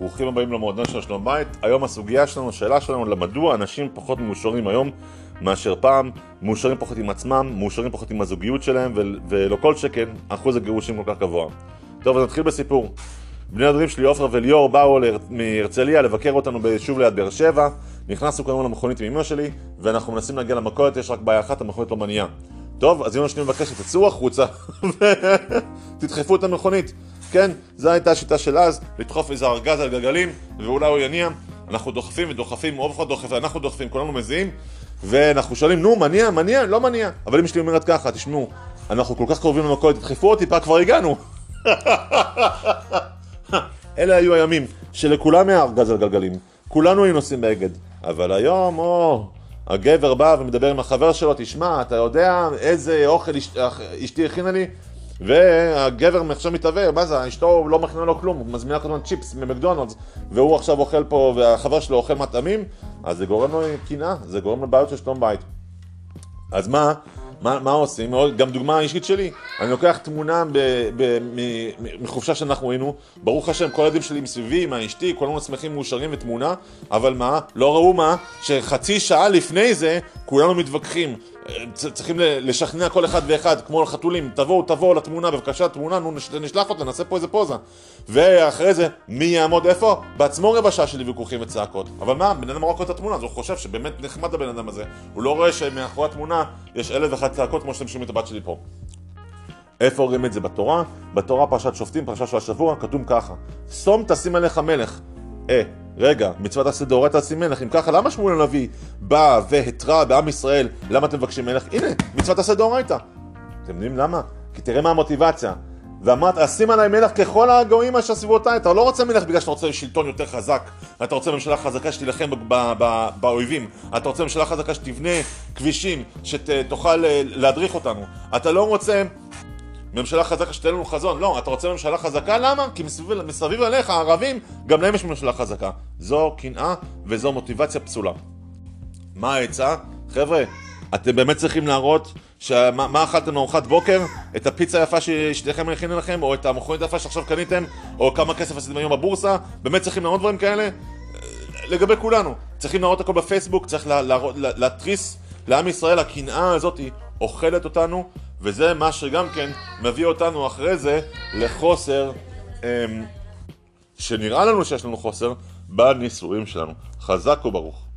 ברוכים הבאים למועדון של שלום בית. היום הסוגיה שלנו, השאלה שלנו, למדוע אנשים פחות מאושרים היום מאשר פעם, מאושרים פחות עם עצמם, מאושרים פחות עם הזוגיות שלהם, ולא כל שכן, אחוז הגירושים כל כך גבוה. טוב, אז נתחיל בסיפור. בני הדודים שלי, עופר וליאור, באו מהרצליה לבקר אותנו שוב ליד באר שבע. נכנסנו כמובן למכונית עם אמא שלי, ואנחנו מנסים להגיע למכולת, יש רק בעיה אחת, המכונית לא מניעה. טוב, אז אמא שלי מבקשת, תצאו החוצה ותדחפו את המכונית. כן, זו הייתה השיטה של אז, לדחוף איזה ארגז על גלגלים, ואולי הוא יניע. אנחנו דוחפים ודוחפים, רוב אחד דוחף, אנחנו דוחפים, כולנו מזיעים, ואנחנו שואלים, נו, מניע, מניע, לא מניע. אבל אמא שלי אומרת ככה, תשמעו, אנחנו כל כך קרובים למכולת, תדחפו אותי, פעם כבר הגענו. אלה היו הימים שלכולם היה ארגז על גלגלים, כולנו היינו נוסעים באגד, אבל היום, או, הגבר בא ומדבר עם החבר שלו, תשמע, אתה יודע איזה אוכל אשתי הכינה לי? והגבר עכשיו מתהווה, מה זה, אשתו לא מכינה לו כלום, הוא מזמינה כל הזמן צ'יפס ממקדונלדס, והוא עכשיו אוכל פה, והחבר שלו אוכל מטעמים, אז זה גורם לו קנאה, זה גורם לבעיות של שלום בית. אז מה? מה, מה עושים? גם דוגמה אישית שלי, אני לוקח תמונה ב, ב, מ, מחופשה שאנחנו היינו, ברוך השם, כל הילדים שלי מסביבי, עם אשתי, כולנו שמחים מאושרים ותמונה, אבל מה? לא ראו מה? שחצי שעה לפני זה, כולנו מתווכחים. צריכים לשכנע כל אחד ואחד, כמו חתולים, תבואו, תבואו לתמונה, בבקשה, תמונה, נו, נשלח אותה, נעשה פה איזה פוזה. ואחרי זה, מי יעמוד איפה? בעצמו רבע שעה של ויכוחים וצעקות. אבל מה, בן אדם רואה את התמונה, אז הוא חושב שבאמת נחמד הבן אדם הזה. הוא לא רואה שמאחורי התמונה יש אלף ואחת צעקות כמו שאתם שומעים את הבת שלי פה. איפה רואים את זה בתורה? בתורה פרשת שופטים, פרשה של השבוע, כתוב ככה: שום תשים עליך מלך. אה, רגע, מצוות עשה דאורייתא תשים מלך, אם ככה, למה שמואל הנביא בא והתרה בעם ישראל, למה אתם מבקשים מלך? הנה, מצוות עשה דאורייתא. אתם יודעים למה? כי תראה מה המוטיבציה. ואמרת, אשים עליי מלך ככל הגויים אשר סביבותיי. אתה לא רוצה מלך בגלל שאתה רוצה שלטון יותר חזק. אתה רוצה ממשלה חזקה שתילחם באויבים. אתה רוצה ממשלה חזקה שתבנה כבישים, שתוכל אה, להדריך אותנו. אתה לא רוצה ממשלה חזקה שתהיה לנו חזון. לא, אתה רוצה ממשלה חזקה? למה? כי מסביב, מסביב עליך, הערבים, גם להם יש ממשלה חזקה. זו קנאה וזו מוטיבציה פסולה. מה העצה? חבר'ה, אתם באמת צריכים להראות שמה, מה אכלתם לארוחת בוקר? את הפיצה היפה שאשתכם הכינה לכם, או את המכונית היפה שעכשיו קניתם, או כמה כסף עשיתם היום בבורסה? באמת צריכים להראות דברים כאלה? לגבי כולנו. צריכים להראות הכל בפייסבוק, צריך להתריס לעם ישראל, הקנאה הזאת אוכלת אותנו, וזה מה שגם כן מביא אותנו אחרי זה לחוסר, אמ, שנראה לנו שיש לנו חוסר, בנישואים שלנו. חזק וברוך.